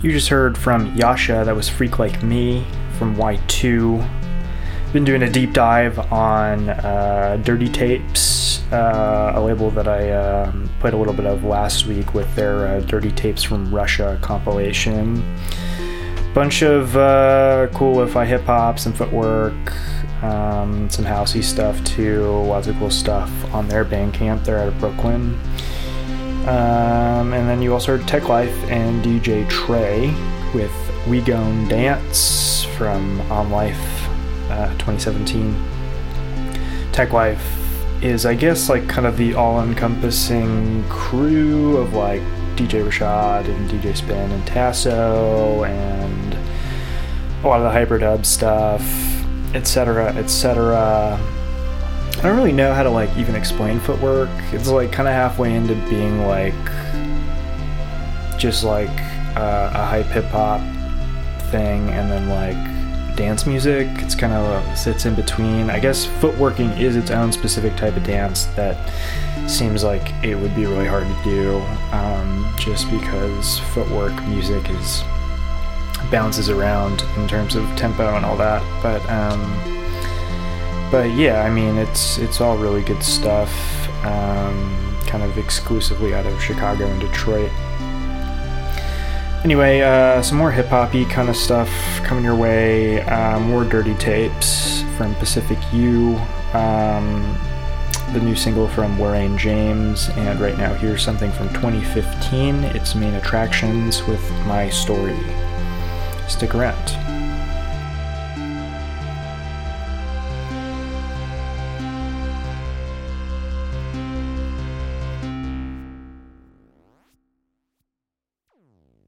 You just heard from Yasha, that was Freak Like Me from Y2. Been doing a deep dive on uh, Dirty Tapes, uh, a label that I um, played a little bit of last week with their uh, Dirty Tapes from Russia compilation. Bunch of uh, cool lo-fi hip hop, some footwork, um, some housey stuff too, lots of cool stuff on their Bandcamp. They're out of Brooklyn. Um, and then you also heard Teklife and DJ Trey with We Gon Dance from On Life uh, 2017. Teklife is, I guess, like kind of the all encompassing crew of like DJ Rashad and DJ Spinn and Taso and a lot of the hyperdub stuff, etc., etc. I don't really know how to like even explain footwork. It's like kind of halfway into being like just like uh, a hype hip hop thing, and then like dance music. It's kind of sits in between. I guess footworking is its own specific type of dance that seems like it would be really hard to do, um, just because footwork music is bounces around in terms of tempo and all that. But um, but yeah, I mean, it's it's all really good stuff. Um, kind of exclusively out of Chicago and Detroit. Anyway, uh, some more hip hoppy kind of stuff coming your way. Uh, more dirty tapes from Pacific U. Um, the new single from Warren James, and right now here's something from 2015. It's Main Attrakionz with my story. Stick around.